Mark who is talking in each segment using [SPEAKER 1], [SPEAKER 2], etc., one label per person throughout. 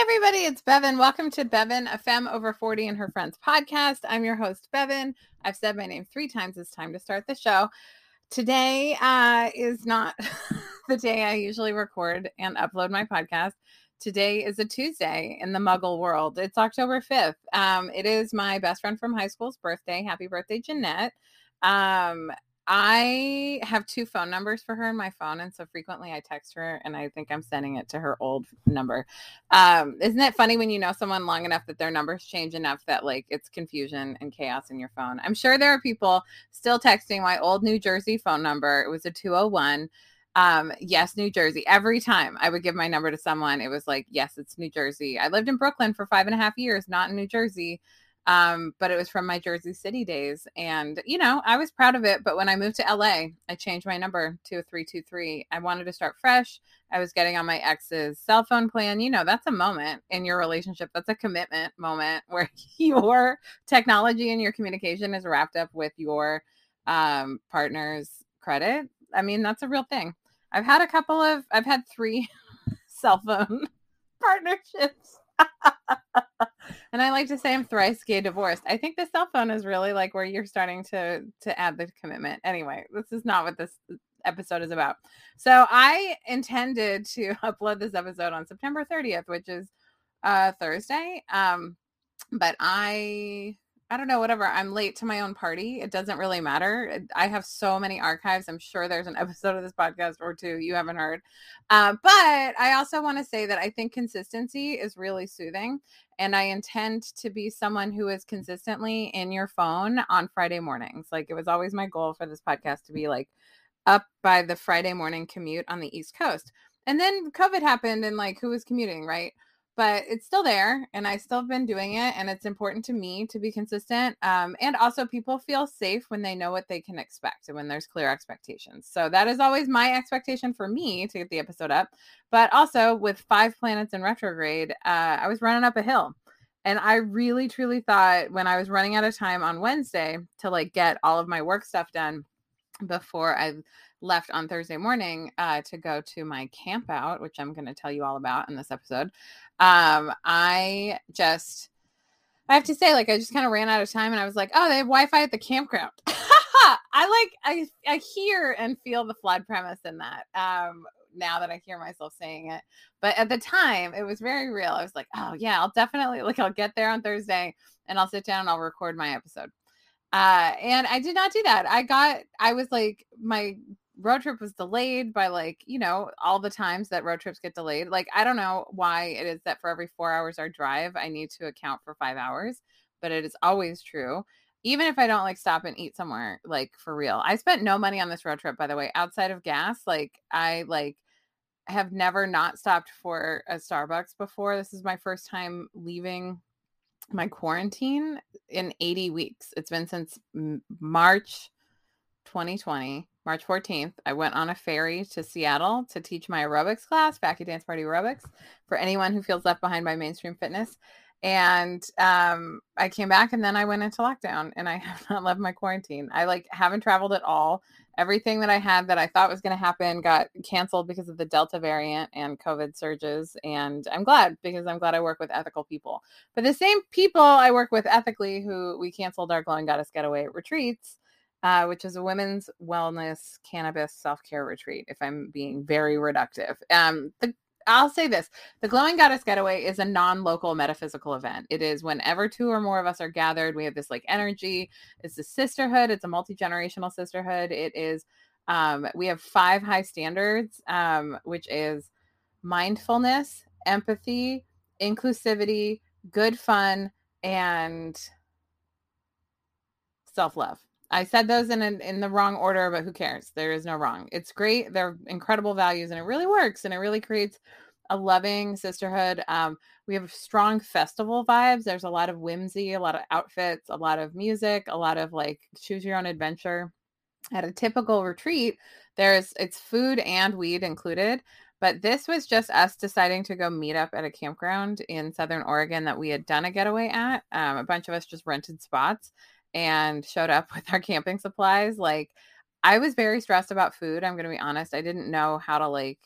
[SPEAKER 1] everybody, it's Bevin. Welcome to Bevin, a femme over 40 and her friends podcast. I'm your host, Bevin. I've said my name three times. It's time to start the show. Today uh, is not the day I usually record and upload my podcast. Today is a Tuesday in the muggle world. It's October 5th. Um, it is my best friend from high school's birthday. Happy birthday, Jeanette. Um, I have two phone numbers for her in my phone, and so frequently I text her, and I think I'm sending it to her old number. Um, isn't it funny when you know someone long enough that their numbers change enough that like it's confusion and chaos in your phone? I'm sure there are people still texting my old New Jersey phone number. It was a 201. Um, yes, New Jersey. Every time I would give my number to someone, it was like, yes, it's New Jersey. I lived in Brooklyn for five and a half years, not in New Jersey. Um, but it was from my Jersey City days. And, you know, I was proud of it. But when I moved to LA, I changed my number to a 323. I wanted to start fresh. I was getting on my ex's cell phone plan. You know, that's a moment in your relationship. That's a commitment moment where your technology and your communication is wrapped up with your um, partner's credit. I mean, that's a real thing. I've had a couple of, I've had three cell phone partnerships. and I like to say I'm thrice gay divorced. I think the cell phone is really like where you're starting to to add the commitment. Anyway, this is not what this episode is about. So I intended to upload this episode on September 30th, which is uh Thursday. Um but I I don't know, whatever. I'm late to my own party. It doesn't really matter. I have so many archives. I'm sure there's an episode of this podcast or two you haven't heard. Uh, but I also want to say that I think consistency is really soothing. And I intend to be someone who is consistently in your phone on Friday mornings. Like it was always my goal for this podcast to be like up by the Friday morning commute on the East Coast. And then COVID happened and like who was commuting, right? But it's still there and I still have been doing it. And it's important to me to be consistent. Um, and also, people feel safe when they know what they can expect and when there's clear expectations. So, that is always my expectation for me to get the episode up. But also, with five planets in retrograde, uh, I was running up a hill. And I really, truly thought when I was running out of time on Wednesday to like get all of my work stuff done before I left on Thursday morning uh, to go to my camp out, which I'm going to tell you all about in this episode. Um, I just, I have to say, like, I just kind of ran out of time and I was like, oh, they have Wi Fi at the campground. I like, I, I hear and feel the flawed premise in that. Um, now that I hear myself saying it. But at the time, it was very real. I was like, oh, yeah, I'll definitely, like, I'll get there on Thursday and I'll sit down and I'll record my episode. Uh, and I did not do that. I got, I was like, my road trip was delayed by like you know all the times that road trips get delayed like i don't know why it is that for every four hours our drive i need to account for five hours but it is always true even if i don't like stop and eat somewhere like for real i spent no money on this road trip by the way outside of gas like i like have never not stopped for a starbucks before this is my first time leaving my quarantine in 80 weeks it's been since march 2020 March 14th, I went on a ferry to Seattle to teach my aerobics class, Fat Kid Dance Party Aerobics, for anyone who feels left behind by mainstream fitness. And um, I came back and then I went into lockdown and I have not left my quarantine. I like haven't traveled at all. Everything that I had that I thought was going to happen got canceled because of the Delta variant and COVID surges. And I'm glad because I'm glad I work with ethical people. But the same people I work with ethically who we canceled our Glowing Goddess Getaway retreats uh, which is a women's wellness cannabis self care retreat. If I'm being very reductive, um, the I'll say this the Glowing Goddess Getaway is a non local metaphysical event. It is whenever two or more of us are gathered, we have this like energy. It's a sisterhood, it's a multi generational sisterhood. It is, um, we have five high standards, um, which is mindfulness, empathy, inclusivity, good fun, and self love. I said those in a, in the wrong order, but who cares? There is no wrong. It's great. They're incredible values, and it really works, and it really creates a loving sisterhood. Um, we have strong festival vibes. There's a lot of whimsy, a lot of outfits, a lot of music, a lot of like choose your own adventure. At a typical retreat, there's it's food and weed included. But this was just us deciding to go meet up at a campground in Southern Oregon that we had done a getaway at. Um, a bunch of us just rented spots and showed up with our camping supplies, like I was very stressed about food. I'm going to be honest. I didn't know how to like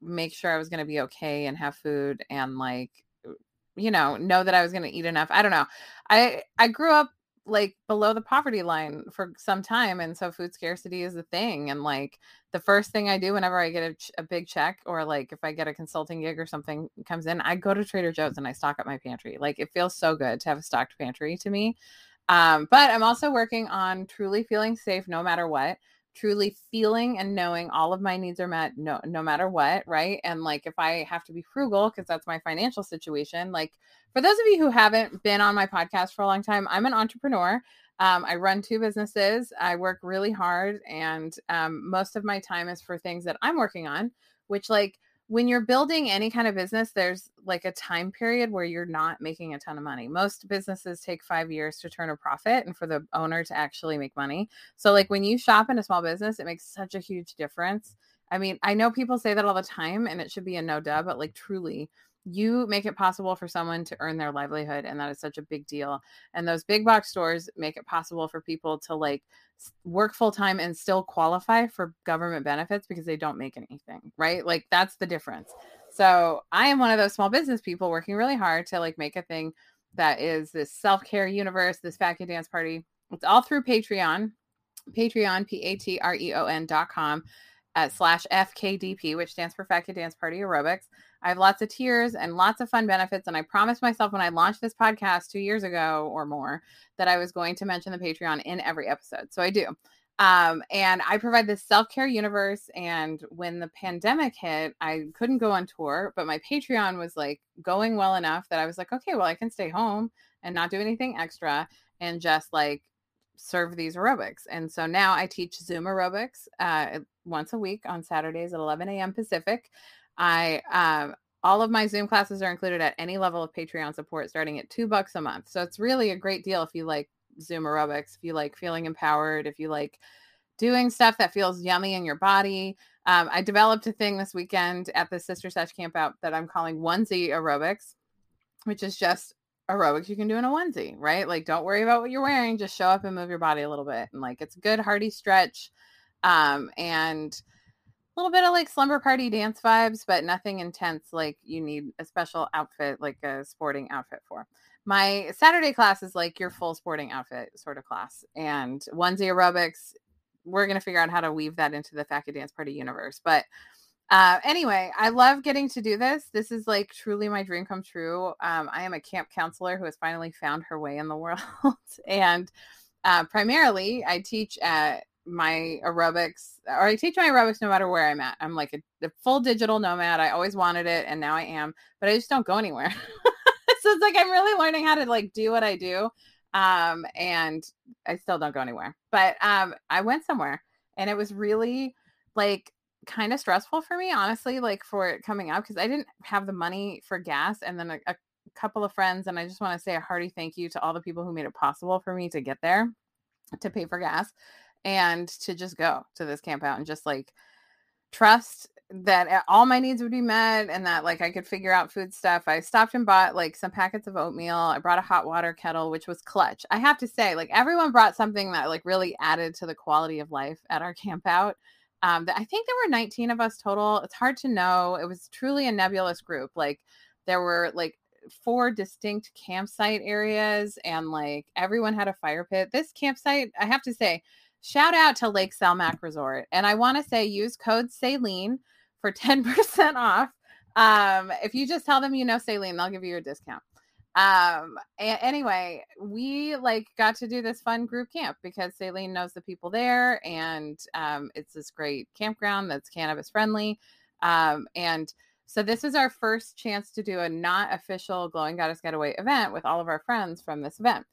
[SPEAKER 1] make sure I was going to be okay and have food and like uh, you know, know that I was going to eat enough. I don't know. I I grew up like below the poverty line for some time and so food scarcity is a thing and like the first thing i do whenever i get a, a, big check or like if i get a consulting gig or something comes in i go to trader joe's and i stock up my pantry like it feels so good to have a stocked pantry to me um, but i'm also working on truly feeling safe no matter what truly feeling and knowing all of my needs are met no no matter what right? And like if i have to be frugal because that's my financial situation like for those of you who haven't been on my podcast for a long time i'm an entrepreneur. Um, i run two businesses. I work really hard and um, most of my time is for things that i'm working on which like when you're building any kind of business, there's like a time period where you're not making a ton of money. Most businesses take five years to turn a profit and for the owner to actually make money. So, like when you shop in a small business, it makes such a huge difference. I mean, I know people say that all the time and it should be a no duh, but like truly, you make it possible for someone to earn their livelihood and that is such a big deal and those big box stores make it possible for people to like work full time and still qualify for government benefits because they don't make anything right? Like that's the difference. So i am one of those small business people working really hard to like make a thing that is this self-care universe this kid dance party. It's all through patreon patreon p-a-t-r-e-o-n dot com at slash fkdp which stands for fat dance party aerobics I have lots of tiers and lots of fun benefits. And I promised myself when I launched this podcast two years ago or more that I was going to mention the Patreon in every episode. So I do. Um, and I provide this self care universe. And when the pandemic hit, I couldn't go on tour, but my Patreon was like going well enough that I was like, okay, well, I can stay home and not do anything extra and just like serve these aerobics. And so now I teach Zoom aerobics uh, once a week on Saturdays at 11 a.m. Pacific. I um, all of my Zoom classes are included at any level of Patreon support, starting at two bucks a month. So it's really a great deal if you like Zoom aerobics, if you like feeling empowered, if you like doing stuff that feels yummy in your body. Um, I developed a thing this weekend at the Sister Sesh Camp Out that I'm calling onesie aerobics, which is just aerobics you can do in a onesie, right? Like, don't worry about what you're wearing, just show up and move your body a little bit. And like, it's a good hearty stretch. Um, and little bit of like slumber party dance vibes, but nothing intense like you need a special outfit, like a sporting outfit for. My Saturday class is like your full sporting outfit sort of class. And onesie aerobics, we're going to figure out how to weave that into the Kid Dance Party universe. But uh, anyway, I love getting to do this. This is like truly my dream come true. Um, I am a camp counselor who has finally found her way in the world. and uh, primarily, I teach at my aerobics or I teach my aerobics no matter where I'm at. I'm like a, a, full digital nomad. I always wanted it and now I am, but I just don't go anywhere. so it's like I'm really learning how to like do what I do. Um and I still don't go anywhere. But um I went somewhere and it was really like kind of stressful for me honestly like for it coming up because I didn't have the money for gas and then a, a couple of friends and I just want to say a hearty thank you to all the people who made it possible for me to get there to pay for gas and to just go to this camp out and just like trust that all my needs would be met and that like I could figure out food stuff. I stopped and bought like some packets of oatmeal. I brought a hot water kettle, which was clutch. I have to say, like everyone brought something that like really added to the quality of life at our camp out. Um, I think there were 19 of us total. It's hard to know. It was truly a nebulous group. Like there were like four distinct campsite areas and like everyone had a fire pit. This campsite, I have to say, shout out to Lake Selmac Resort. And I want to say use code Sailene for 10% off. Um, if you just tell them you know Sailene, they'll give you a discount. Um, a- anyway, we like got to do this fun group camp because Sailene knows the people there and um, it's this great campground that's cannabis friendly. Um, and so this is our first chance to do a not official Glowing Goddess Getaway event with all of our friends from this event.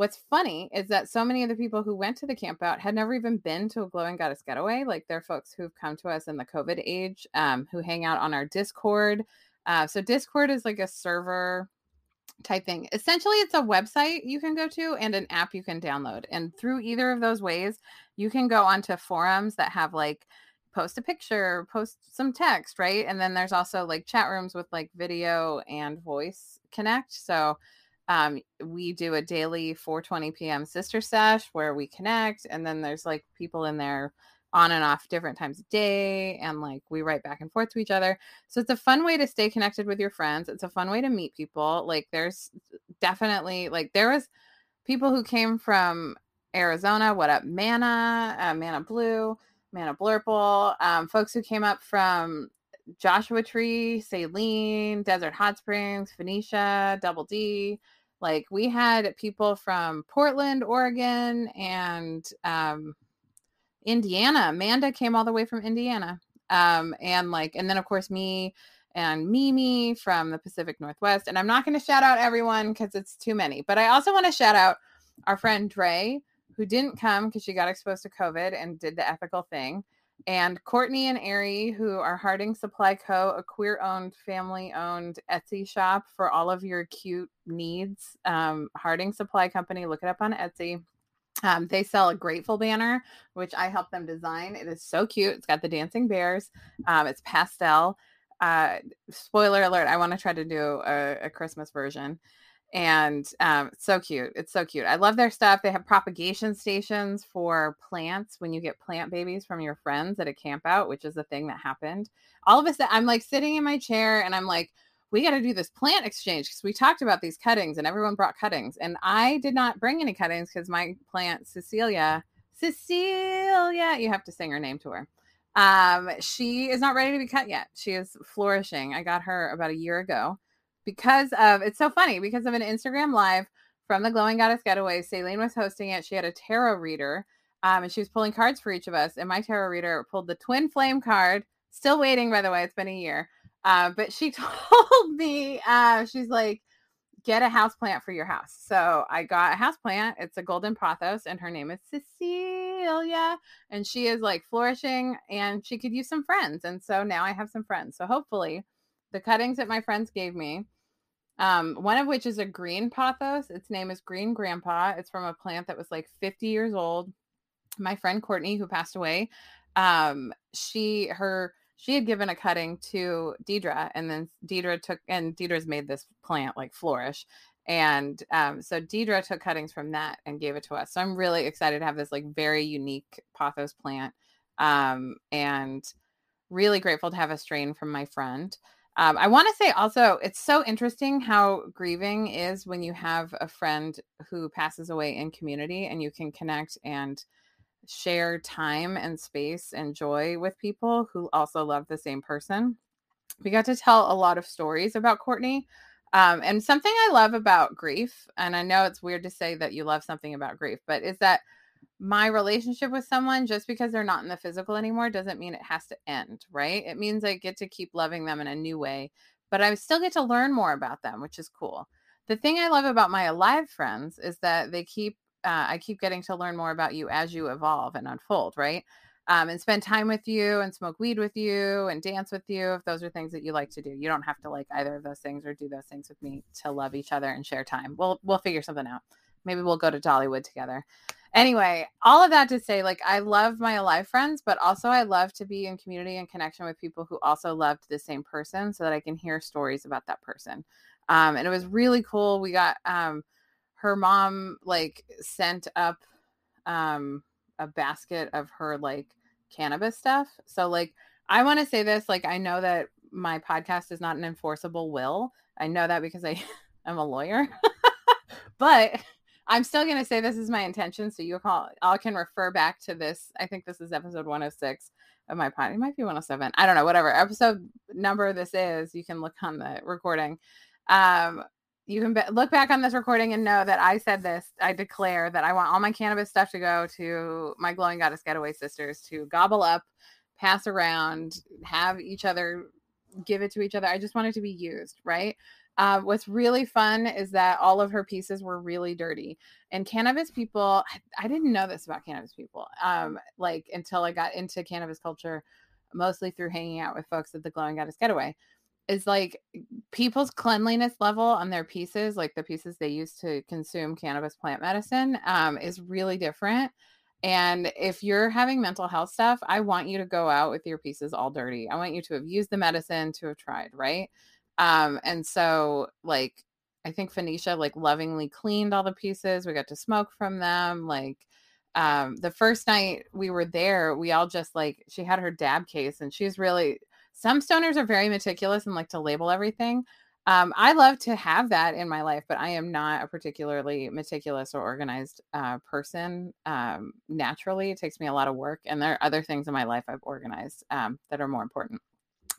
[SPEAKER 1] What's funny is that so many of the people who went to the campout had never even been to a Glowing Goddess Getaway. Like they're folks who've come to us in the COVID age, um, who hang out on our Discord. Uh, so Discord is like a server type thing. Essentially, it's a website you can go to and an app you can download. And through either of those ways, you can go onto forums that have like post a picture, post some text, right? And then there's also like chat rooms with like video and voice connect. So um, we do a daily 4:20 p.m. sister sesh where we connect, and then there's like people in there on and off different times of day and like we write back and forth to each other so it's a fun way to stay connected with your friends it's a fun way to meet people like there's definitely like there was people who came from arizona what up mana uh, mana blue mana blurple um, folks who came up from joshua tree sailene desert hot springs phoenicia double d like we had people from portland oregon and um, Indiana. Amanda came all the way from Indiana. Um, and like, and then of course me and Mimi from the Pacific Northwest. And I'm not going to shout out everyone because it's too many, but I also want to shout out our friend Dre, who didn't come because she got exposed to COVID and did the ethical thing. And Courtney and Ari, who are Harding Supply Co., a queer owned, family owned Etsy shop for all of your cute needs. Um, Harding Supply Company, look it up on Etsy. Um, they sell a grateful banner, which I helped them design. It is so cute. It's got the dancing bears. Um, it's pastel. Uh, spoiler alert: I want to try to do a, a Christmas version, and um, so cute. It's so cute. I love their stuff. They have propagation stations for plants when you get plant babies from your friends at a camp out, which is a thing that happened. All of a sudden, I'm like sitting in my chair, and I'm like we got to do this plant exchange because we talked about these cuttings and everyone brought cuttings. And I did not bring any cuttings because my plant, Cecilia, Cecilia, you have to sing her name to her. Um, she is not ready to be cut yet. She is flourishing. I got her about a year ago because of it's so funny because of an Instagram live from the Glowing Goddess Getaway. Sailene was hosting it. She had a tarot reader um, and she was pulling cards for each of us. And my tarot reader pulled the twin flame card. Still waiting, by the way. It's been a year. Uh, but she told me, uh, she's like, get a house plant for your house. So I got a house plant. It's a golden pothos, and her name is Cecilia. And she is like flourishing and she could use some friends. And so now I have some friends. So hopefully the cuttings that my friends gave me, um, one of which is a green pothos. Its name is Green Grandpa. It's from a plant that was like 50 years old. My friend Courtney, who passed away, um, she her she had given a cutting to Deidre, and then Deidre took and Deidre's made this plant like flourish. And um, so Deidre took cuttings from that and gave it to us. So I'm really excited to have this like very unique pothos plant. Um, and really grateful to have a strain from my friend. Um, I want to say also, it's so interesting how grieving is when you have a friend who passes away in community and you can connect and share time and space and joy with people who also love the same person. We got to tell a lot of stories about Courtney. Um, and something I love about grief, and I know it's weird to say that you love something about grief, but is that my relationship with someone, just because they're not in the physical anymore, doesn't mean it has to end, right? It means I get to keep loving them in a new way, but I still get to learn more about them, which is cool. The thing I love about my alive friends is that they keep uh, I keep getting to learn more about you as you evolve and unfold, right? Um, and spend time with you and smoke weed with you and dance with you if those are things that you like to do. You don't have to like either of those things or do those things with me to love each other and share time. We'll we'll figure something out. Maybe we'll go to Dollywood together. Anyway, all of that to say, like I love my alive friends, but also I love to be in community and connection with people who also loved the same person so that I can hear stories about that person. Um, and it was really cool. We got um, her mom like sent up um a basket of her like cannabis stuff. So like I want to say this like I know that my podcast is not an enforceable will. I know that because I am a lawyer. but I'm still going to say this is my intention so you call I can refer back to this. I think this is episode 106 of my podcast. It might be 107. I don't know, whatever episode number this is. You can look on the recording. Um you can be- look back on this recording and know that I said this. I declare that I want all my cannabis stuff to go to my glowing goddess getaway sisters to gobble up, pass around, have each other give it to each other. I just want it to be used, right? Uh, what's really fun is that all of her pieces were really dirty. And cannabis people, I, didn't know this about cannabis people, um, like until I got into cannabis culture, mostly through hanging out with folks at the Glowing Goddess Getaway is like people's cleanliness level on their pieces, like the pieces they use to consume cannabis plant medicine, um, is really different. And if you're having mental health stuff, I want you to go out with your pieces all dirty. I want you to have used the medicine, to have tried, right? Um, and so, like, I think Phoenicia like lovingly cleaned all the pieces. We got to smoke from them. Like, um, the first night we were there, we all just like she had her dab case, and she's really some stoners are very meticulous and like to label everything. Um, I love to have that in my life, but I am not a particularly meticulous or organized uh, person. Um, naturally, it takes me a lot of work, and there are other things in my life I've organized um, that are more important.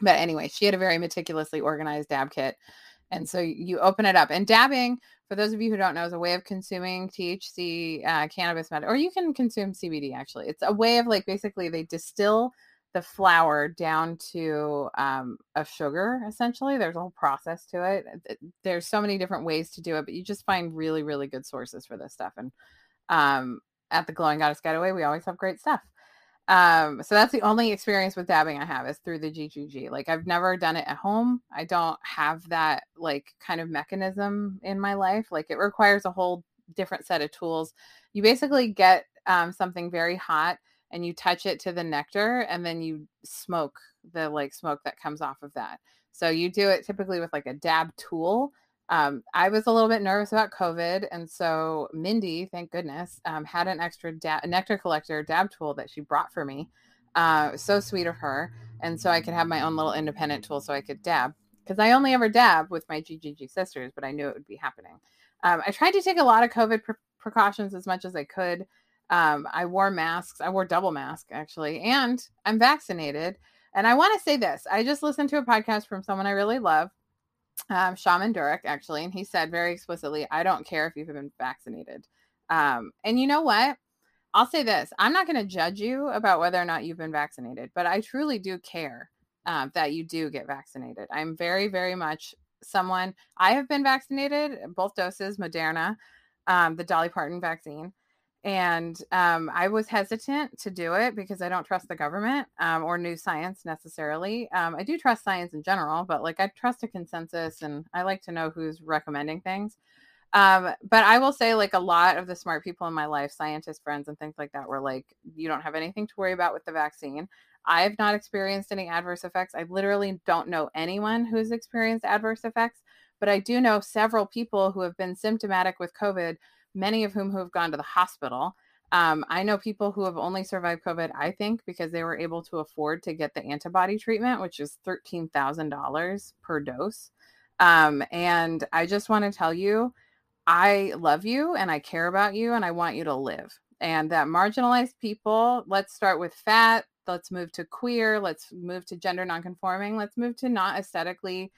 [SPEAKER 1] But anyway, she had a very meticulously organized dab kit. And so you open it up. And dabbing, for those of you who don't know, is a way of consuming THC uh, cannabis med, or you can consume CBD actually. It's a way of like basically they distill the flower down to um, a sugar essentially there's a whole process to it there's so many different ways to do it but you just find really really good sources for this stuff and um, at the glowing goddess getaway we always have great stuff um, so that's the only experience with dabbing i have is through the ggg like i've never done it at home i don't have that like kind of mechanism in my life like it requires a whole different set of tools you basically get um, something very hot and you touch it to the nectar and then you smoke the like smoke that comes off of that. So you do it typically with like a dab tool. Um, I was a little bit nervous about COVID, and so Mindy, thank goodness, um, had an extra da- nectar collector dab tool that she brought for me. Uh, so sweet of her, and so I could have my own little independent tool so I could dab because I only ever dab with my GGG sisters, but I knew it would be happening. Um, I tried to take a lot of COVID pre- precautions as much as I could. Um, I wore masks. I wore double mask actually, and I'm vaccinated. And I want to say this: I just listened to a podcast from someone I really love, um, Shaman Durek, actually, and he said very explicitly, "I don't care if you've been vaccinated." Um, and you know what? I'll say this: I'm not going to judge you about whether or not you've been vaccinated, but I truly do care um, that you do get vaccinated. I'm very, very much someone. I have been vaccinated, both doses, Moderna, um, the Dolly Parton vaccine and um, I was hesitant to do it because I don't trust the government um, or new science necessarily. Um, I do trust science in general, but like I trust a consensus and I like to know who's recommending things. Um, but I will say, like a lot of the smart people in my life, scientist friends and things like that, were like, you don't have anything to worry about with the vaccine. I have not experienced any adverse effects. I literally don't know anyone who's experienced adverse effects, but I do know several people who have been symptomatic with COVID many of whom who have gone to the hospital. Um, I know people who have only survived COVID, I think, because they were able to afford to get the antibody treatment, which is $13,000 per dose. Um, and I just want to tell you, I love you and I care about you and I want you to live. And that marginalized people, let's start with fat, let's move to queer, let's move to gender nonconforming, let's move to not aesthetically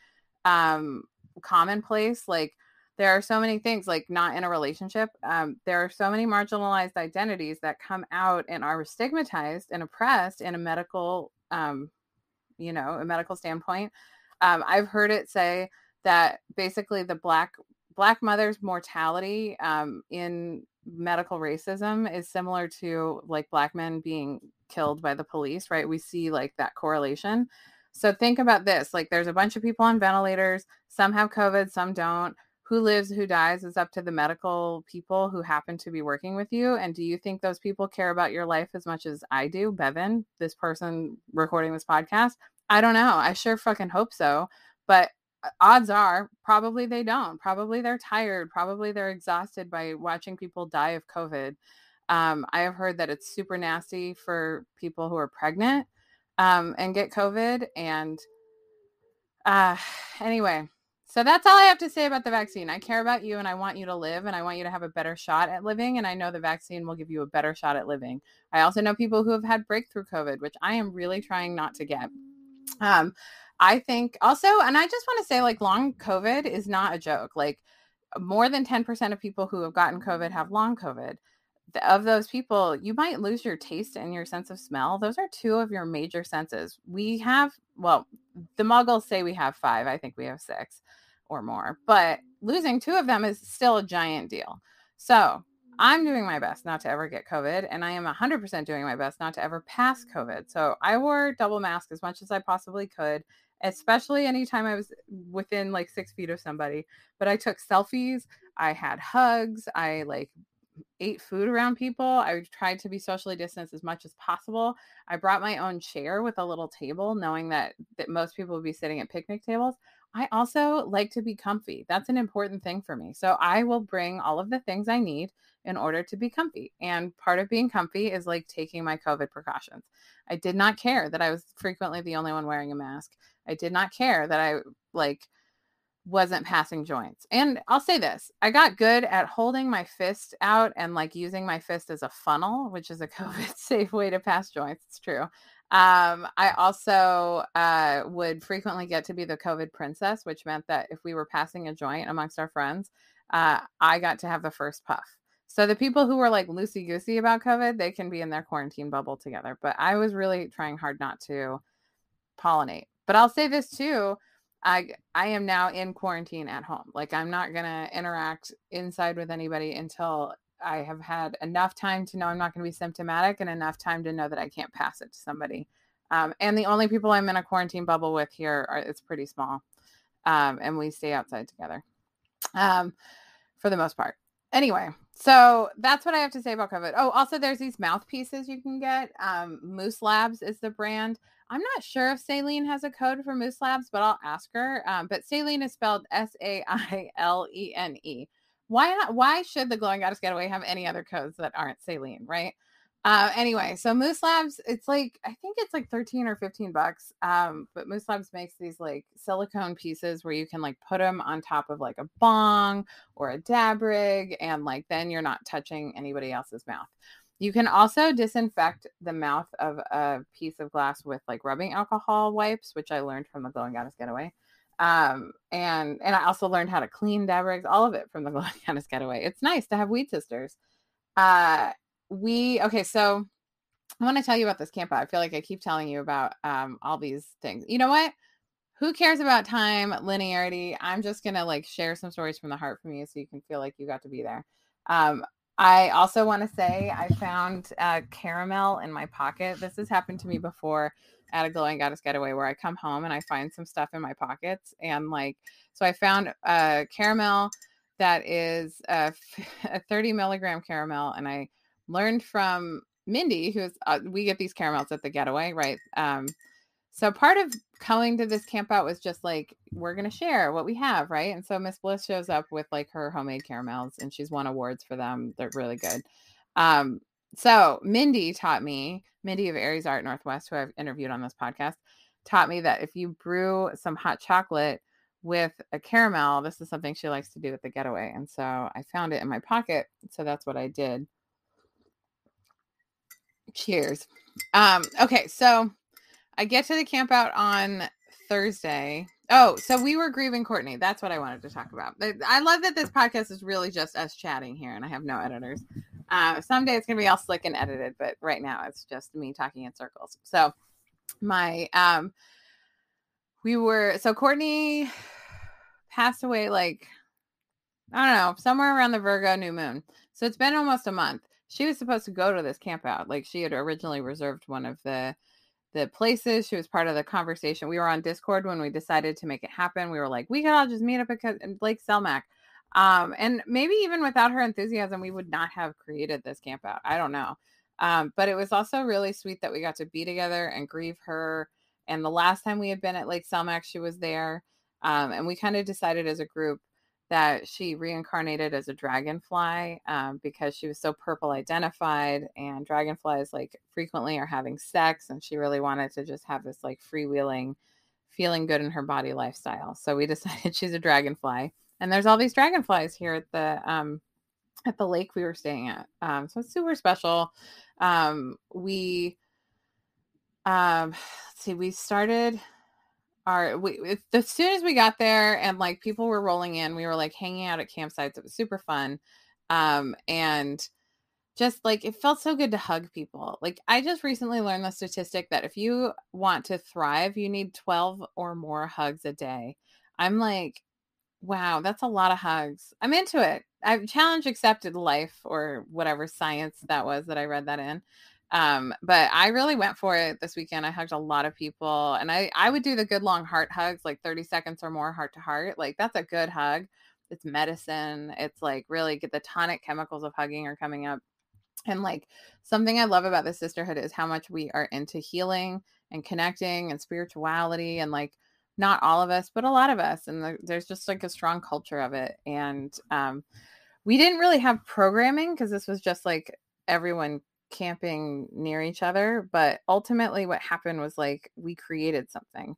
[SPEAKER 1] um, commonplace. Like, there are so many things like not in a relationship um, there are so many marginalized identities that come out and are stigmatized and oppressed in a medical um, you know a medical standpoint. Um, i've heard it say that basically the black black mother's mortality um, in medical racism is similar to like black men being killed by the police right? We see like that correlation. So think about this like there's a bunch of people on ventilators some have covid some don't who lives, who dies is up to the medical people who happen to be working with you. And do you think those people care about your life as much as I do, Bevin, this person recording this podcast? I don't know. I sure fucking hope so. But uh, odds are probably they don't. Probably they're tired. Probably they're exhausted by watching people die of COVID. Um, I have heard that it's super nasty for people who are pregnant um, and get COVID. And uh, anyway, so that's all I have to say about the vaccine. I care about you and I want you to live and I want you to have a better shot at living. And I know the vaccine will give you a better shot at living. I also know people who have had breakthrough COVID, which I am really trying not to get. Um, I think also, and I just want to say, like, long COVID is not a joke. Like, more than 10% of people who have gotten COVID have long COVID. Of those people, you might lose your taste and your sense of smell. Those are two of your major senses. We have, well, the muggles say we have five. I think we have six or more, but losing two of them is still a giant deal. So I'm doing my best not to ever get COVID, and I am 100% doing my best not to ever pass COVID. So I wore double mask as much as I possibly could, especially anytime I was within like six feet of somebody. But I took selfies, I had hugs, I like ate food around people. I tried to be socially distanced as much as possible. I brought my own chair with a little table, knowing that that most people would be sitting at picnic tables. I also like to be comfy. That's an important thing for me. So I will bring all of the things I need in order to be comfy. And part of being comfy is like taking my COVID precautions. I did not care that I was frequently the only one wearing a mask. I did not care that I like wasn't passing joints. And I'll say this I got good at holding my fist out and like using my fist as a funnel, which is a COVID safe way to pass joints. It's true. Um, I also uh, would frequently get to be the COVID princess, which meant that if we were passing a joint amongst our friends, uh, I got to have the first puff. So the people who were like loosey goosey about COVID, they can be in their quarantine bubble together. But I was really trying hard not to pollinate. But I'll say this too. I I am now in quarantine at home. Like I'm not gonna interact inside with anybody until I have had enough time to know I'm not going to be symptomatic and enough time to know that I can't pass it to somebody. Um, and the only people I'm in a quarantine bubble with here are it's pretty small, um, and we stay outside together um, for the most part. Anyway, so that's what I have to say about COVID. Oh, also there's these mouthpieces you can get. Um, Moose Labs is the brand. I'm not sure if Sailene has a code for Moose Labs, but I'll ask her. Um, but Sailene is spelled S A I L E N E why not why should the glowing goddess getaway have any other codes that aren't sailene right? Uh anyway so moose labs it's like i think it's like 13 or 15 bucks um but moose labs makes these like silicone pieces where you can like put them on top of like a bong or a dab rig and like then you're not touching anybody else's mouth. You can also disinfect the mouth of a piece of glass with like rubbing alcohol wipes which i learned from the glowing goddess getaway um, and and I also learned how to clean dab all of it from the Goddess Getaway. It's nice to have weed sisters. Uh, we okay, so I want to tell you about this camp. I feel like I keep telling you about um all these things. You know what? Who cares about time linearity? I'm just gonna like share some stories from the heart from you so you can feel like you got to be there. Um, I also want to say I found uh, caramel in my pocket. This has happened to me before at a glowing goddess getaway where I come home and I find some stuff in my pockets and like so I found a caramel that is a, a 30 milligram caramel and I learned from Mindy who's uh, we get these caramels at the getaway right? Um so part of coming to this camp out was just like we're gonna share what we have right? And so Miss Bliss shows up with like her homemade caramels and she's won awards for them they're really good. Um so Mindy taught me, Mindy of Aries Art Northwest, who I've interviewed on this podcast, taught me that if you brew some hot chocolate with a caramel, this is something she likes to do at the getaway. And so I found it in my pocket. So that's what I did. Cheers. Um, okay, so I get to the camp out on Thursday. Oh, so we were grieving Courtney. That's what I wanted to talk about. I love that this podcast is really just us chatting here and I have no editors. Uh, someday it's gonna be all slick and edited, but right now it's just me talking in circles. So my um we were so Courtney passed away like I don't know, somewhere around the Virgo new moon. So it's been almost a month. She was supposed to go to this camp out. Like she had originally reserved one of the the places. She was part of the conversation. We were on Discord when we decided to make it happen. We were like, we could all just meet up at Lake Selmac. Um, and maybe even without her enthusiasm, we would not have created this camp out. I don't know. Um, but it was also really sweet that we got to be together and grieve her. And the last time we had been at Lake Selmac, she was there. Um, and we kind of decided as a group that she reincarnated as a dragonfly um, because she was so purple identified and dragonflies like frequently are having sex and she really wanted to just have this like freewheeling feeling good in her body lifestyle so we decided she's a dragonfly and there's all these dragonflies here at the um at the lake we were staying at. Um so it's super special. Um we um let's see we started our we as soon as we got there and like people were rolling in we were like hanging out at campsites. It was super fun. Um and just like it felt so good to hug people. Like i just recently learned the statistic that if you want to thrive you need 12 or more hugs a day. I'm like Wow, that's a lot of hugs. I'm into it. I've challenge accepted life or whatever science that was that I read that in. Um, but I really went for it this weekend. I hugged a lot of people and I, I would do the good long heart hugs, like 30 seconds or more heart to heart. Like that's a good hug. It's medicine. It's like really get the tonic chemicals of hugging are coming up. And like something I love about the sisterhood is how much we are into healing and connecting and spirituality and like not all of us, but a lot of us. And the, there's just like a strong culture of it. And um, we didn't really have programming because this was just like everyone camping near each other. But ultimately, what happened was like we created something.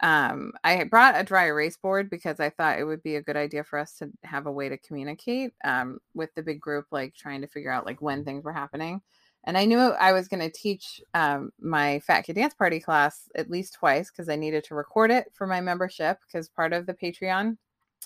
[SPEAKER 1] Um, I brought a dry erase board because I thought it would be a good idea for us to have a way to communicate um, with the big group, like trying to figure out like when things were happening. And I knew I was going to teach um, my Fat Kid Dance Party class at least twice because I needed to record it for my membership because part of the Patreon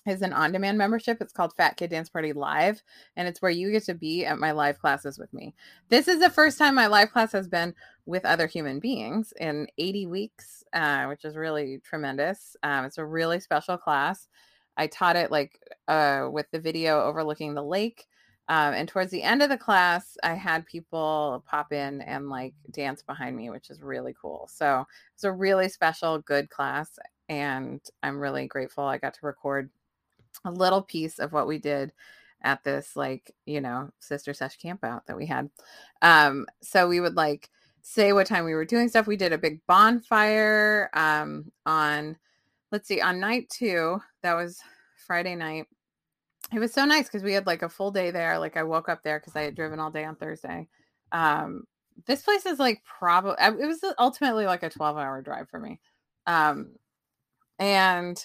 [SPEAKER 1] is an on-demand membership. It's called Fat Kid Dance Party Live, and it's where you get to be at my live classes with me. This is the first time my live class has been with other human beings in 80 weeks, uh, which is really tremendous. Um, it's a really special class. I taught it like uh, with the video overlooking the lake. Um, and towards the end of the class, I had people pop in and like dance behind me, which is really cool. So it's a really special, good class. And I'm really grateful I got to record a little piece of what we did at this like you know sister sesh camp out that we had um so we would like say what time we were doing stuff we did a big bonfire um on let's see on night two that was friday night it was so nice because we had like a full day there like i woke up there because i had driven all day on thursday um this place is like probably it was ultimately like a 12 hour drive for me um and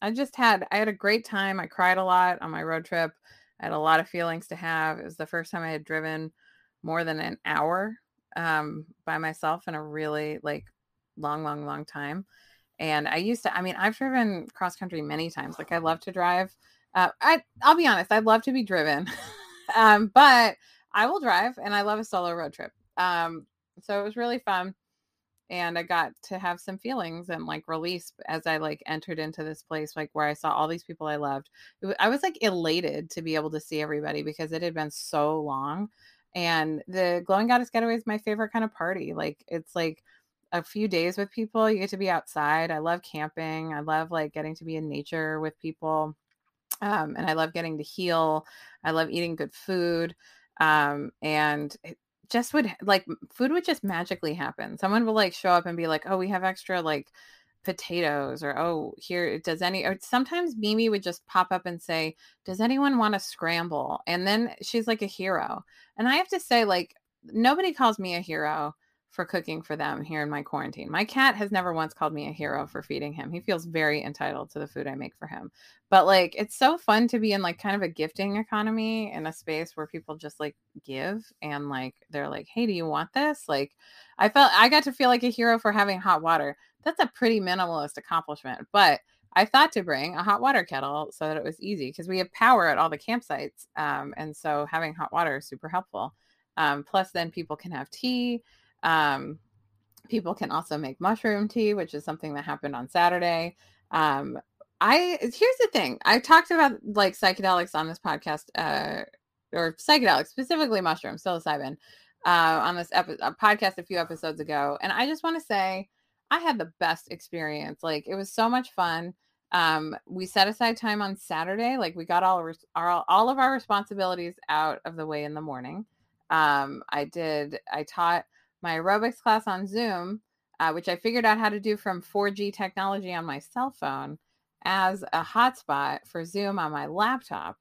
[SPEAKER 1] I just had I had a great time. I cried a lot on my road trip. I had a lot of feelings to have. It was the first time I had driven more than an hour um, by myself in a really like long, long, long time. And I used to, I mean, I've driven cross country many times. Like I love to drive. Uh, I, I'll be honest, I'd love to be driven, um, but I will drive and I love a solo road trip. Um, so it was really fun and I got to have some feelings and like release as I like entered into this place, like where I saw all these people I loved. I was like elated to be able to see everybody because it had been so long. And the Glowing Goddess Getaway is my favorite kind of party. Like it's like a few days with people. You get to be outside. I love camping. I love like getting to be in nature with people. Um, and I love getting to heal. I love eating good food. Um, and it, just would like food would just magically happen. Someone will like show up and be like, "Oh, we have extra like potatoes," or "Oh, here does any." Or sometimes Mimi would just pop up and say, "Does anyone want to scramble?" And then she's like a hero. And I have to say, like nobody calls me a hero for cooking for them here in my quarantine. My cat has never once called me a hero for feeding him. He feels very entitled to the food I make for him. But like it's so fun to be in like kind of a gifting economy in a space where people just like give and like they're like, "Hey, do you want this?" Like I felt I got to feel like a hero for having hot water. That's a pretty minimalist accomplishment, but I thought to bring a hot water kettle so that it was easy because we have power at all the campsites. Um, and so having hot water is super helpful. Um, plus, then people can have tea um, people can also make mushroom tea, which is something that happened on Saturday. Um, I here's the thing: I talked about like psychedelics on this podcast, uh, or psychedelics specifically mushrooms, psilocybin, uh, on this epi- podcast a few episodes ago, and I just want to say I had the best experience. Like it was so much fun. Um, we set aside time on Saturday. Like we got all our all of our responsibilities out of the way in the morning. Um, I did. I taught my aerobics class on Zoom, uh, which I figured out how to do from 4G technology on my cell phone as a hotspot for Zoom on my laptop.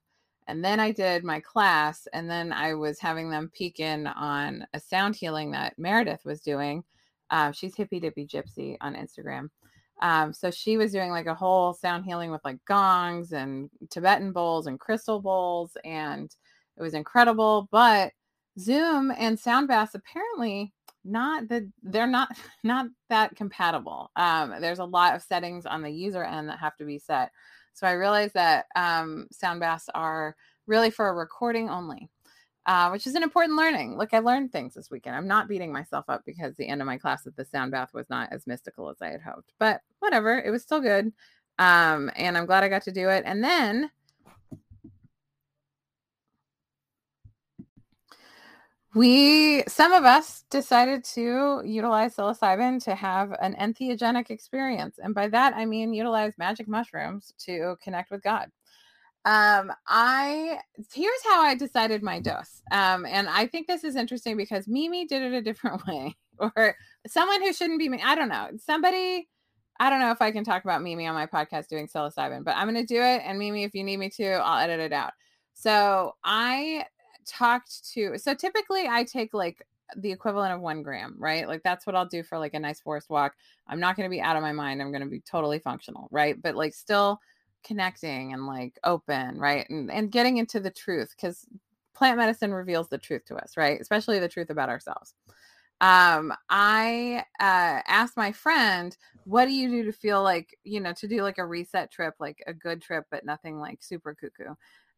[SPEAKER 1] And then I did my class, and then I was having them peek in on a sound healing that Meredith was doing. Uh, she's hippie dippy gypsy on Instagram. Um, so she was doing like a whole sound healing with like gongs and Tibetan bowls and crystal bowls, and it was incredible. But Zoom and sound baths apparently not that they're not not that compatible. Um, there's a lot of settings on the user end that have to be set. So I realized that um, sound baths are really for a recording only, uh, which is an important learning. Look, I learned things this weekend. I'm not beating myself up because the end of my class at the sound bath was not as mystical as I had hoped, but whatever. It was still good. Um, and I'm glad I got to do it. And then we some of us decided to utilize psilocybin to have an entheogenic experience and by that i mean utilize magic mushrooms to connect with god um i here's how i decided my dose um and i think this is interesting because mimi did it a different way or someone who shouldn't be me i don't know somebody I don't know if I can talk about Mimi on my podcast doing psilocybin, but I'm going to do it. And Mimi, if you need me to, I'll edit it out. So I talked to, so typically I take like the equivalent of one gram, right? Like that's what I'll do for like a nice forest walk. I'm not going to be out of my mind. I'm going to be totally functional, right? But like still connecting and like open, right? And and getting into the truth because plant medicine reveals the truth to us, right? Especially the truth about ourselves. Um, I uh, asked my friend, "What do you do to feel like you know to do like a reset trip, like a good trip, but nothing like super cuckoo?"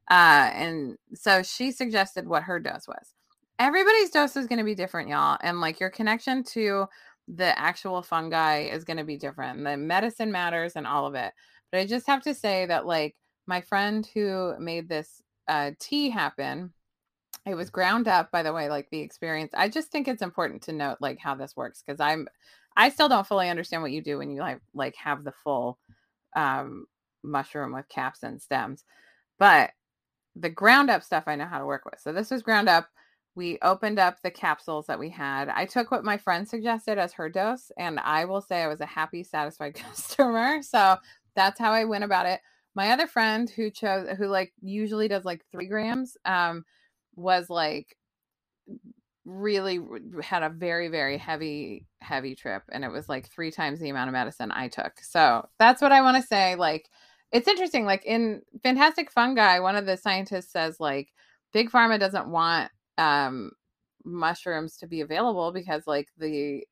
[SPEAKER 1] Uh, and so she suggested what her dose was. Everybody's dose is going to be different, y'all, and like your connection to the actual fungi is going to be different. The medicine matters and all of it. But I just have to say that like my friend who made this uh, tea happen, it was ground up by the way like the experience i just think it's important to note like how this works because i'm i still don't fully understand what you do when you like like have the full um mushroom with caps and stems but the ground up stuff i know how to work with. So this was ground up. We opened up the capsules that we had. I took what my friend suggested as her dose and i will say i was a happy satisfied customer. So that's how I went about it. My other friend who chose who like usually does like three grams, um, was like really had a very very heavy heavy trip and it was like three times the amount of medicine i took. So that's what i want to say like it's interesting like in fantastic fungi one of the scientists says like big pharma doesn't want um mushrooms to be available because like the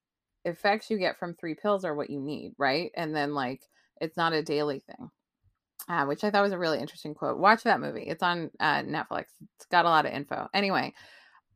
[SPEAKER 1] effects you get from three pills are what you need right and then like it's not a daily thing. Uh, which I thought was a really interesting quote. Watch that movie. It's on uh, Netflix. It's got a lot of info. Anyway,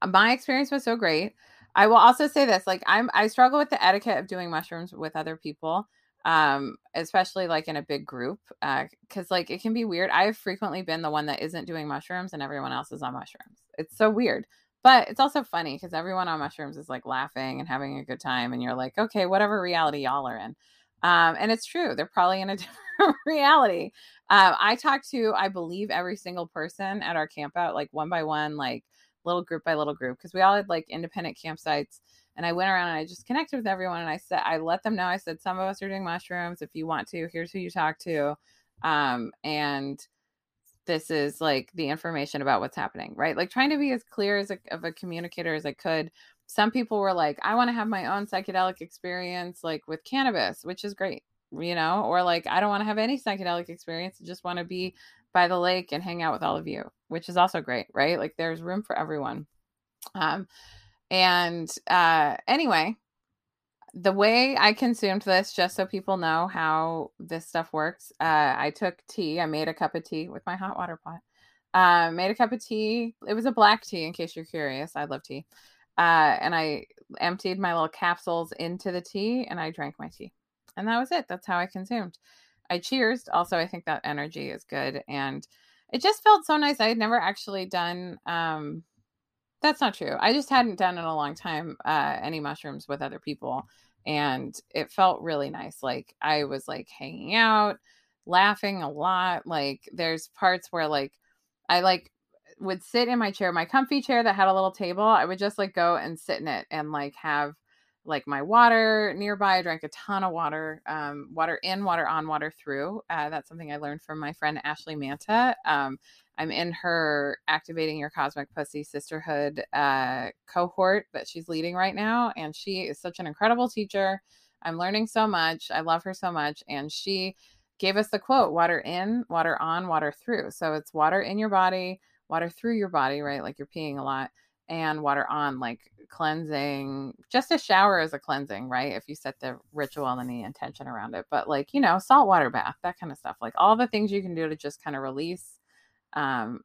[SPEAKER 1] my experience was so great. I will also say this: like I'm, I struggle with the etiquette of doing mushrooms with other people, um, especially like in a big group, uh because like it can be weird. I've frequently been the one that isn't doing mushrooms, and everyone else is on mushrooms. It's so weird, but it's also funny because everyone on mushrooms is like laughing and having a good time, and you're like, okay, whatever reality y'all are in. Um, and it's true. They're probably in a different reality. Uh, I talked to, I believe, every single person at our campout, like one by one, like little group by little group, because we all had like independent campsites. And I went around and I just connected with everyone. And I said, I let them know, I said, some of us are doing mushrooms. If you want to, here's who you talk to. Um, and this is like the information about what's happening, right? Like trying to be as clear as a, of a communicator as I could some people were like, I want to have my own psychedelic experience, like with cannabis, which is great, you know, or like, I don't want to have any psychedelic experience. I just want to be by the lake and hang out with all of you, which is also great, right? Like, there's room for everyone. Um, and uh, anyway, the way I consumed this, just so people know how this stuff works, uh, I took tea. I made a cup of tea with my hot water pot. Uh, made a cup of tea. It was a black tea, in case you're curious. I love tea. Uh, and I emptied my little capsules into the tea and I drank my tea. And that was it. That's how I consumed. I cheersed. Also, I think that energy is good. And it just felt so nice. I had never actually done, um, that's not true. I just hadn't done in a long time uh, any mushrooms with other people. And it felt really nice. Like I was like hanging out, laughing a lot. Like there's parts where like I like would sit in my chair, my comfy chair that had a little table. I would just like go and sit in it and like have like my water nearby. I drank a ton of water, um, water in, water on, water through. Uh, that's something I learned from my friend Ashley Manta. Um, I'm in her Activating Your Cosmic Pussy Sisterhood uh, cohort that she's leading right now. And she is such an incredible teacher. I'm learning so much. I love her so much. And she gave us the quote water in, water on, water through. So it's water in your body water through your body, right? Like you're peeing a lot, and water on, like cleansing. Just a shower is a cleansing, right? If you set the ritual and the intention around it. But like, you know, salt water bath, that kind of stuff. Like all the things you can do to just kind of release um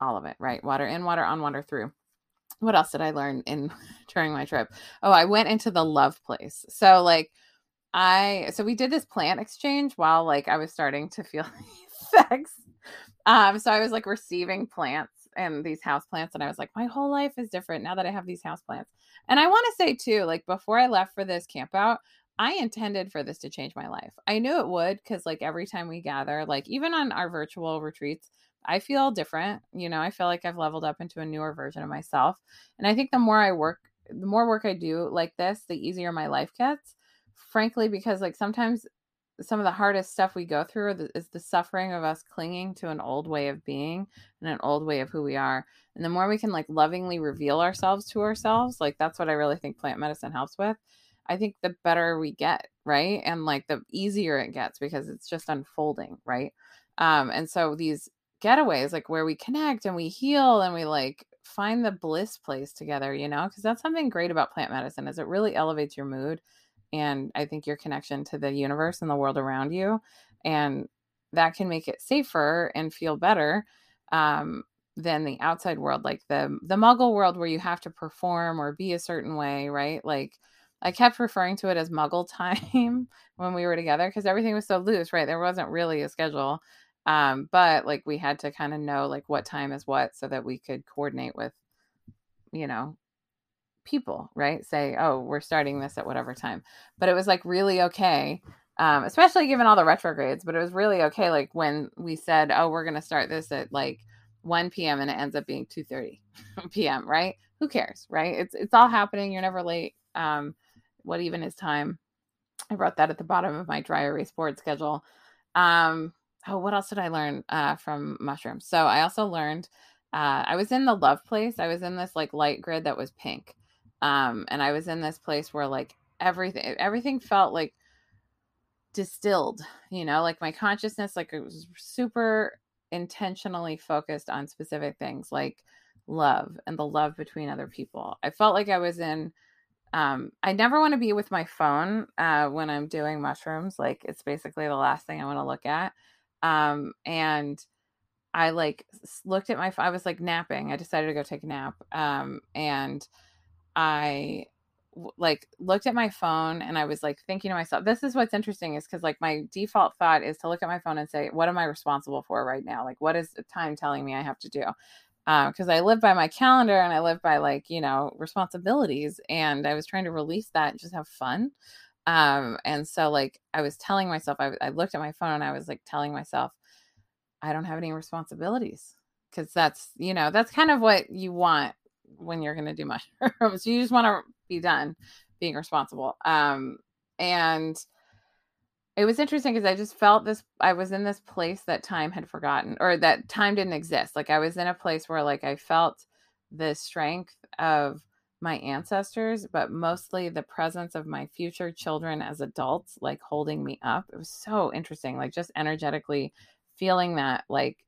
[SPEAKER 1] all of it, right? Water in, water on, water through. What else did I learn in during my trip? Oh, I went into the love place. So like I so we did this plant exchange while like I was starting to feel effects um, so I was like receiving plants and these house plants, and I was like, my whole life is different now that I have these house plants. And I want to say too, like before I left for this camp out, I intended for this to change my life. I knew it would because like every time we gather, like even on our virtual retreats, I feel different. You know, I feel like I've leveled up into a newer version of myself. And I think the more I work, the more work I do like this, the easier my life gets frankly because like sometimes some of the hardest stuff we go through is the suffering of us clinging to an old way of being and an old way of who we are. And the more we can like lovingly reveal ourselves to ourselves like that's what i really think plant medicine helps with i think the better we get right? And like the easier it gets because it's just unfolding right? Um and so these getaways like where we connect and we heal and we like find the bliss place together you know? Because that's something great about plant medicine is it really elevates your mood and I think your connection to the universe and the world around you. And that can make it safer and feel better um, than the outside world, like the the muggle world where you have to perform or be a certain way, right? Like I kept referring to it as muggle time when we were together because everything was so loose, right? There wasn't really a schedule. Um, but like we had to kind of know like what time is what so that we could coordinate with, you know, people, right? Say, oh, we're starting this at whatever time. But it was like really okay, um, especially given all the retrogrades. But it was really okay, like when we said, oh, we're going to start this at like 1 p.m. and it ends up being 2:30 p.m. Right? Who cares, right? It's it's all happening. You're never late. Um, what even is time? I wrote that at the bottom of my dry erase board schedule. Um, oh, what else did I learn uh, from mushrooms? So I also learned uh, I was in the love place. I was in this like light grid that was pink um and i was in this place where like everything everything felt like distilled you know like my consciousness like it was super intentionally focused on specific things like love and the love between other people. I felt like i was in um i never want to be with my phone uh when i'm doing mushrooms like it's basically the last thing i want to look at. Um and i like looked at my i was like napping. I decided to go take a nap um and I like looked at my phone and I was like thinking to myself, this is what's interesting is because like my default thought is to look at my phone and say, what am I responsible for right now? Like, what is the time telling me I have to do? Because uh, I live by my calendar and I live by like, you know, responsibilities. And I was trying to release that and just have fun. Um, and so like I was telling myself, I, I looked at my phone and I was like telling myself, I don't have any responsibilities because that's, you know, that's kind of what you want when you're going to do mushrooms. you just want to be done being responsible. Um, and it was interesting because I just felt this. I was in this place that time had forgotten, or that time didn't exist. Like I was in a place where, like, I felt the strength of my ancestors, but mostly the presence of my future children as adults, like holding me up. It was so interesting, like just energetically feeling that, like,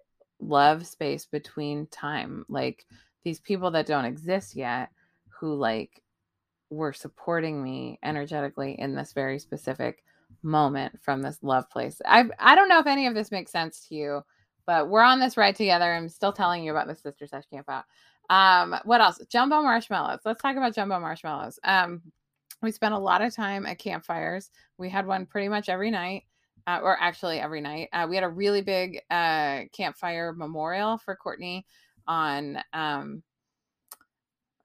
[SPEAKER 1] love space between time, like these people that don't exist yet who like were supporting me energetically in this very specific moment from this love place. I I don't know if any of this makes sense to you, but we're on this ride together. I'm still telling you about the Sister Sesh Camp out. Um, what else? Jumbo marshmallows. Let's talk about jumbo marshmallows. Um, we spent a lot of time at campfires. We had one pretty much every night. Uh, or actually every night. Uh, we had a really big uh, campfire memorial for Courtney on um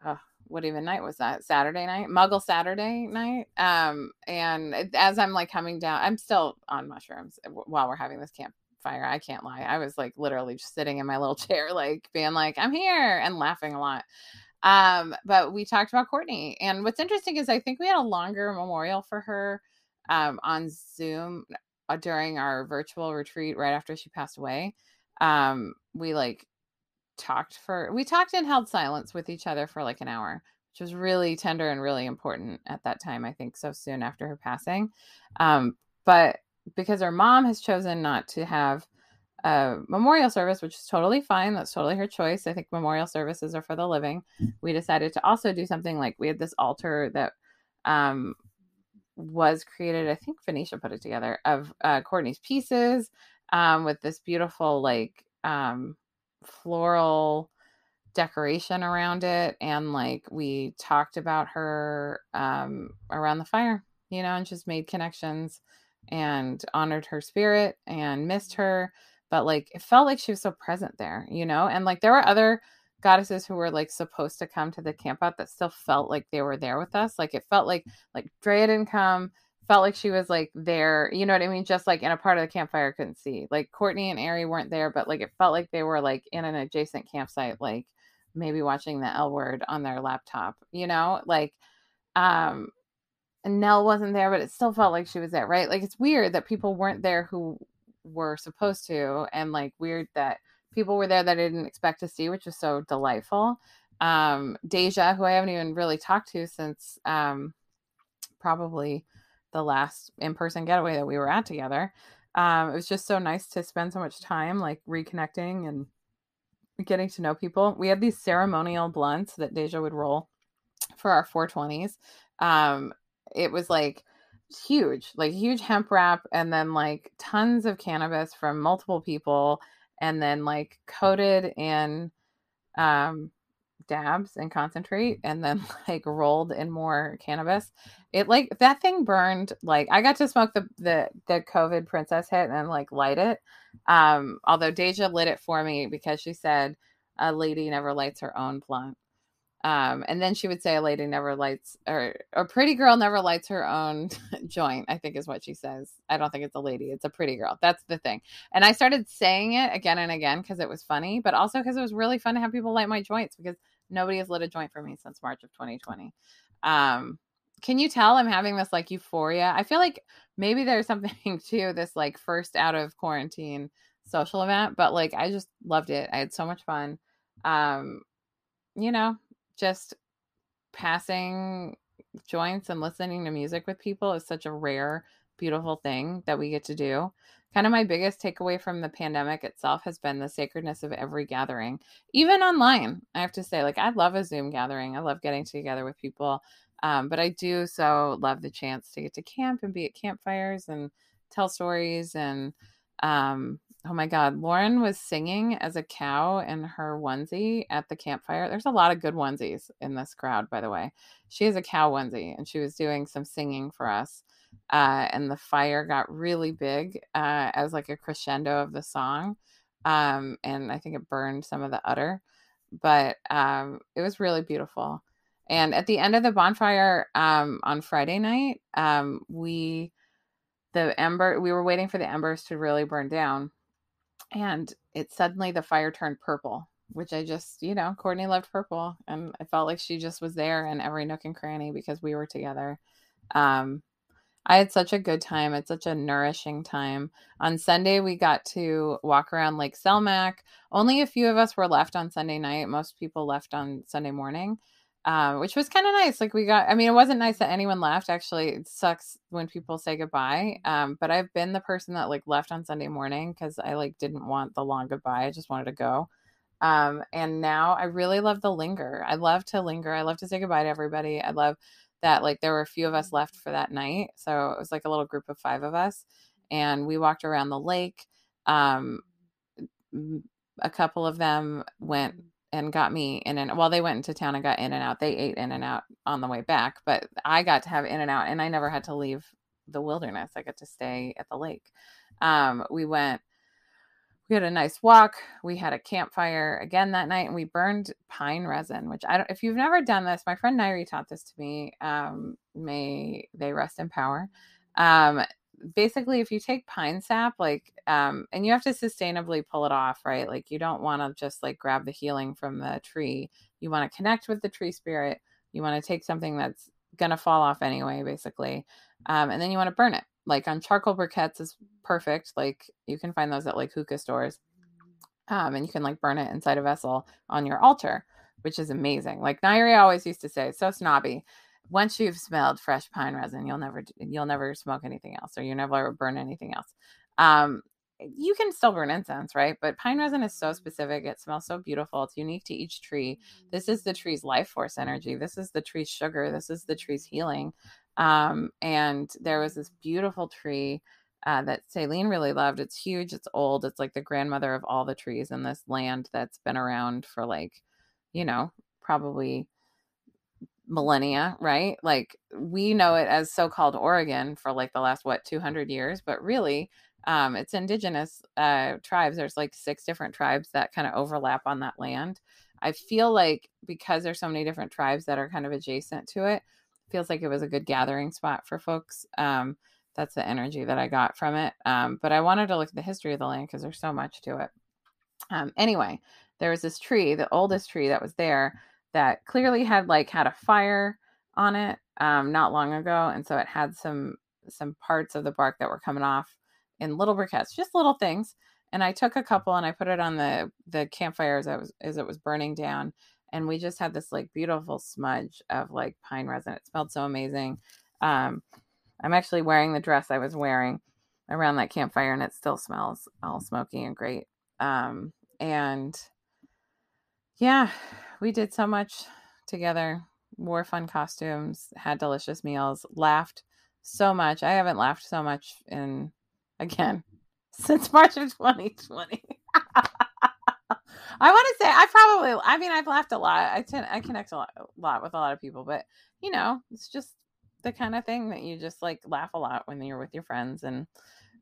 [SPEAKER 1] oh, what even night was that? Saturday night? Muggle saturday night? Um and as i'm like coming down i'm still on mushrooms while we're having this campfire i can't lie. I was like literally just sitting in my little chair like being like i'm here and laughing a lot. Um but we talked about courtney and what's interesting is i think we had a longer memorial for her um on zoom uh, during our virtual retreat right after she passed away. Um we like talked for we talked and held silence with each other for like an hour which was really tender and really important at that time i think so soon after her passing um, but because her mom has chosen not to have a memorial service which is totally fine that's totally her choice i think memorial services are for the living mm. we decided to also do something like we had this altar that um, was created i think Venetia put it together of uh, courtney's pieces um, with this beautiful like um, floral decoration around it and like we talked about her um around the fire you know and just made connections and honored her spirit and missed her but like it felt like she was so present there you know and like there were other goddesses who were like supposed to come to the camp out that still felt like they were there with us like it felt like like Drea didn't come felt like she was like there, you know what I mean? Just like in a part of the campfire couldn't see. Like Courtney and Ari weren't there, but like it felt like they were like in an adjacent campsite, like maybe watching the L word on their laptop, you know? Like, um, Nell wasn't there, but it still felt like she was there, right? Like it's weird that people weren't there who were supposed to, and like weird that people were there that I didn't expect to see, which was so delightful. Um, Deja, who I haven't even really talked to since um, probably the last in-person getaway that we were at together. Um, it was just so nice to spend so much time like reconnecting and getting to know people. We had these ceremonial blunts that Deja would roll for our 420s. Um, it was like huge, like huge hemp wrap, and then like tons of cannabis from multiple people, and then like coated in um dabs and concentrate and then like rolled in more cannabis. It like that thing burned like i got to smoke the the the covid princess hit and like light it um although deja lit it for me because she said a lady never lights her own blunt um, and then she would say a lady never lights or a pretty girl never lights her own joint, I think is what she says. I don't think it's a lady, it's a pretty girl. That's the thing. And I started saying it again and again because it was funny, but also because it was really fun to have people light my joints because nobody has lit a joint for me since March of 2020. Um, can you tell I'm having this like euphoria? I feel like maybe there's something to this like first out of quarantine social event, but like I just loved it. I had so much fun. Um, you know, just passing joints and listening to music with people is such a rare, beautiful thing that we get to do. Kind of my biggest takeaway from the pandemic itself has been the sacredness of every gathering, even online. I have to say, like, I love a Zoom gathering. I love getting together with people. Um, but I do so love the chance to get to camp and be at campfires and tell stories and um, Oh my God. Lauren was singing as a cow in her onesie at the campfire. There's a lot of good onesies in this crowd, by the way. She has a cow onesie and she was doing some singing for us. Uh, and the fire got really big uh, as like a crescendo of the song. Um, and I think it burned some of the udder, but um, it was really beautiful. And at the end of the bonfire um, on Friday night, um, we the ember we were waiting for the embers to really burn down and it suddenly the fire turned purple which i just you know courtney loved purple and i felt like she just was there in every nook and cranny because we were together. Um i had such a good time it's such a nourishing time. On sunday we got to walk around lake selmac. Only a few of us were left on sunday night most people left on sunday morning um, which was kind of nice. Like we got, I mean, it wasn't nice that anyone left. Actually, it sucks when people say goodbye. Um, but I've been the person that like left on Sunday morning because I like didn't want the long goodbye. I just wanted to go. Um, and now I really love the linger. I love to linger. I love to say goodbye to everybody. I love that like there were a few of us left for that night. So it was like a little group of five of us, and we walked around the lake. Um, a couple of them went and got me in and well they went into town and got in and out. They ate in and out on the way back but i got to have in and out and i never had to leave the wilderness. I got to stay at the lake. Um, we went we had a nice walk. We had a campfire again that night and we burned pine resin which i don't if you've never done this my friend nairi taught this to me um, may they rest in power. Um, basically if you take pine sap like um and you have to sustainably pull it off right? Like you don't want to just like grab the healing from the tree. You want to connect with the tree spirit. You want to take something that's going to fall off anyway basically um and then you want to burn it. Like on charcoal briquettes is perfect. Like you can find those at like hookah stores um and you can like burn it inside a vessel on your altar which is amazing. Like nairi always used to say so snobby once you've smelled fresh pine resin, you'll never you'll never smoke anything else, or you never burn anything else. Um, you can still burn incense, right? But pine resin is so specific. It smells so beautiful. It's unique to each tree. This is the tree's life force energy. This is the tree's sugar. This is the tree's healing. Um, and there was this beautiful tree uh, that Sailene really loved. It's huge. It's old. It's like the grandmother of all the trees in this land that's been around for like, you know, probably millennia, right? Like we know it as so-called Oregon for like the last what 200 years, but really um, it's indigenous uh, tribes. There's like six different tribes that kind of overlap on that land. I feel like because there's so many different tribes that are kind of adjacent to it, feels like it was a good gathering spot for folks. Um, that's the energy that I got from it. Um, but I wanted to look at the history of the land because there's so much to it. Um, anyway, there was this tree, the oldest tree that was there, that clearly had like had a fire on it um, not long ago, and so it had some some parts of the bark that were coming off in little briquettes, just little things. And I took a couple and I put it on the the campfire as I was as it was burning down, and we just had this like beautiful smudge of like pine resin. It smelled so amazing. Um, I'm actually wearing the dress I was wearing around that campfire, and it still smells all smoky and great. Um, and yeah, we did so much together. Wore fun costumes, had delicious meals, laughed so much. I haven't laughed so much in again since March of 2020. I want to say I probably I mean I've laughed a lot. I tend I connect a lot, a lot with a lot of people, but you know, it's just the kind of thing that you just like laugh a lot when you're with your friends and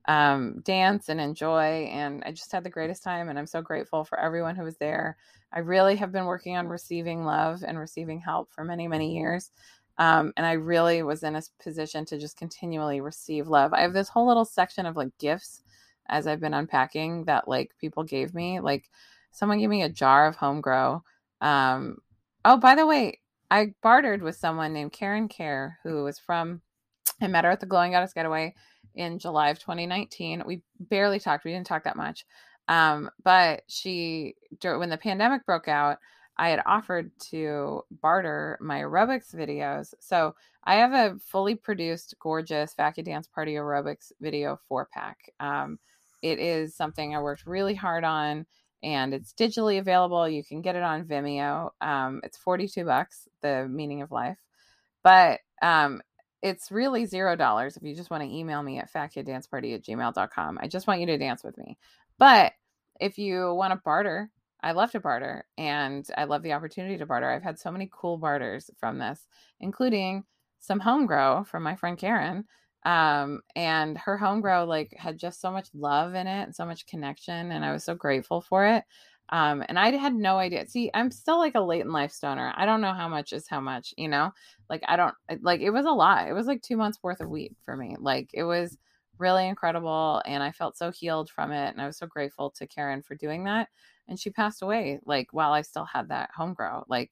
[SPEAKER 1] um, dance and enjoy. And I just had the greatest time, and I'm so grateful for everyone who was there. I really have been working on receiving love and receiving help for many, many years. Um, and I really was in a position to just continually receive love. I have this whole little section of like gifts as I've been unpacking that like people gave me. Like someone gave me a jar of home grow. Um, oh, by the way, I bartered with someone named Karen Care, who was from, I met her at the Glowing Goddess Getaway in July of 2019. We barely talked. We didn't talk that much. Um, but she, when the pandemic broke out, I had offered to barter my aerobics videos. So I have a fully produced, gorgeous Fat Kid Dance Party aerobics video four pack. Um, it is something I worked really hard on and it's digitally available. You can get it on Vimeo. Um, it's 42 bucks, the meaning of life. But um, it's really zero dollars if you just want to email me at fatkiddanceparty at gmail.com. I just want you to dance with me. But if you want to barter, I love to barter and I love the opportunity to barter. I've had so many cool barters from this, including some home grow from my friend Karen. Um, and her home grow like had just so much love in it and so much connection, and I was so grateful for it. Um, and I had no idea. See, I'm still like a late in life stoner. I don't know how much is how much, you know? Like, I don't like it was a lot. It was like two months worth of weed for me. Like, it was really incredible. And I felt so healed from it. And I was so grateful to Karen for doing that. And she passed away, like, while I still had that home grow. Like,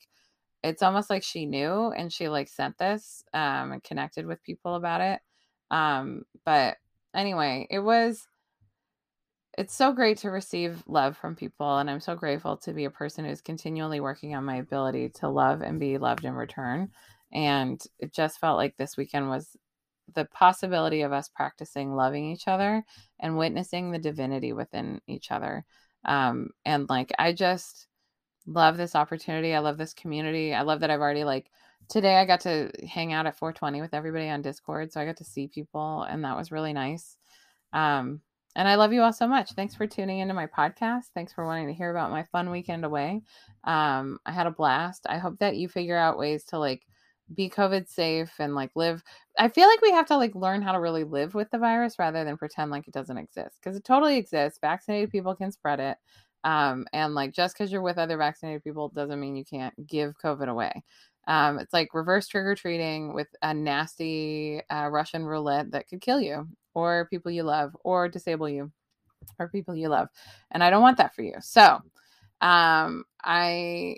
[SPEAKER 1] it's almost like she knew and she like sent this um, and connected with people about it. Um, but anyway, it was it's so great to receive love from people and i'm so grateful to be a person who's continually working on my ability to love and be loved in return and it just felt like this weekend was the possibility of us practicing loving each other and witnessing the divinity within each other um, and like i just love this opportunity i love this community i love that i've already like today i got to hang out at 420 with everybody on discord so i got to see people and that was really nice um, and I love you all so much. Thanks for tuning into my podcast. Thanks for wanting to hear about my fun weekend away. Um, I had a blast. I hope that you figure out ways to like be COVID safe and like live. I feel like we have to like learn how to really live with the virus rather than pretend like it doesn't exist because it totally exists. Vaccinated people can spread it. Um, and like just because you're with other vaccinated people doesn't mean you can't give COVID away. Um, it's like reverse trick or treating with a nasty uh, Russian roulette that could kill you or people you love or disable you or people you love. And I don't want that for you. So um, I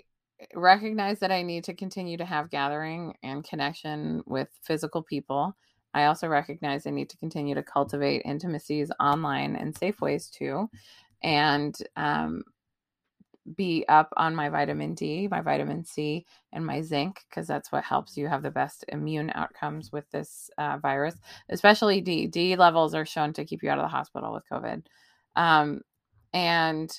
[SPEAKER 1] recognize that I need to continue to have gathering and connection with physical people. I also recognize I need to continue to cultivate intimacies online in safe ways too. And um, be up on my vitamin D, my vitamin C, and my zinc because that's what helps you have the best immune outcomes with this uh, virus, especially D. D levels are shown to keep you out of the hospital with COVID. Um, and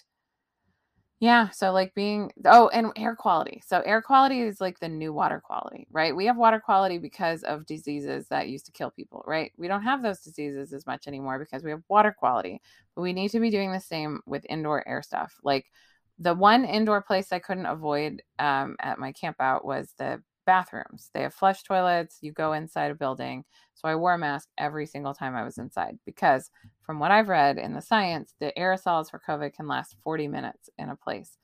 [SPEAKER 1] yeah, so like being, oh, and air quality. So air quality is like the new water quality, right? We have water quality because of diseases that used to kill people, right? We don't have those diseases as much anymore because we have water quality, but we need to be doing the same with indoor air stuff. Like, the one indoor place I couldn't avoid um, at my camp out was the bathrooms. They have flush toilets. You go inside a building. So I wore a mask every single time I was inside because, from what I've read in the science, the aerosols for COVID can last 40 minutes in a place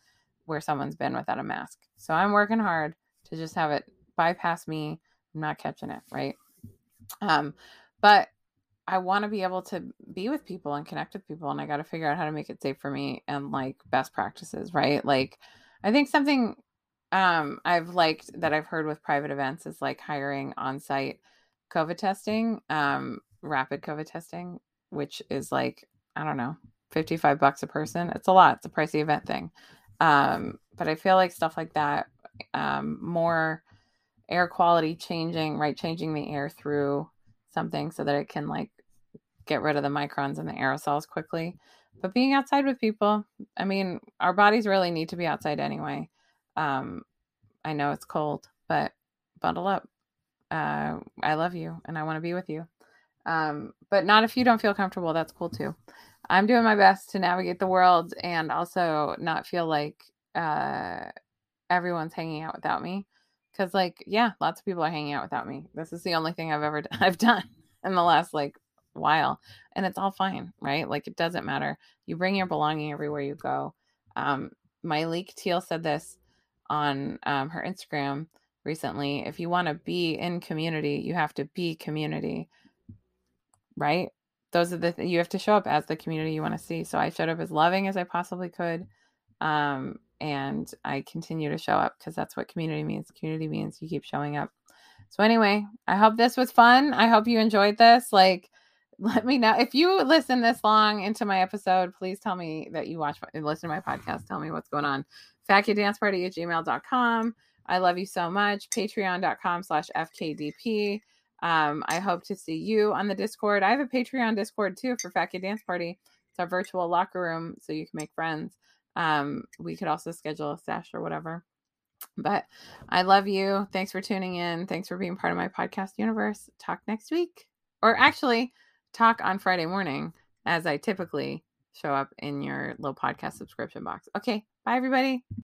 [SPEAKER 1] where someone's been without a mask. So I'm working hard to just have it bypass me. I'm not catching it, right? Um, but I want to be able to be with people and connect with people and I got to figure out how to make it safe for me and like best practices, right? Like I think something um I've liked that I've heard with private events is like hiring on-site COVID testing, um, rapid COVID testing, which is like, I don't know, 55 bucks a person. It's a lot. It's a pricey event thing. Um, but I feel like stuff like that, um, more air quality changing, right? Changing the air through something so that it can like get rid of the microns and the aerosols quickly. But being outside with people, I mean, our bodies really need to be outside anyway. Um, I know it's cold, but bundle up. Uh, I love you and I want to be with you. Um, but not if you don't feel comfortable. That's cool too. I'm doing my best to navigate the world and also not feel like uh, everyone's hanging out without me. Because, like, yeah, lots of people are hanging out without me. This is the only thing I've ever done, I've done in the last like while, and it's all fine, right? Like, it doesn't matter. You bring your belonging everywhere you go. Um, my leak teal said this on um, her Instagram recently. If you want to be in community, you have to be community, right? those are the th- you have to show up as the community you want to see. So I showed up as loving as I possibly could. Um, and I continue to show up because that's what community means. Community means you keep showing up. So anyway, I hope this was fun. I hope you enjoyed this. Like, let me know if you listen this long into my episode. Please tell me that you watch and listen to my podcast. Tell me what's going on. FatKidDanceParty at gmail.com. I love you so much. Patreon.com slash FKDP. Um, I hope to see you on the Discord. I have a Patreon Discord too for Fat Dance Party. It's our virtual locker room, so you can make friends. Um, we could also schedule a sesh or whatever. But I love you. Thanks for tuning in. Thanks for being part of my podcast universe. Talk next week. Or actually, talk on Friday morning as I typically show up in your little podcast subscription box. Okay. Bye, everybody.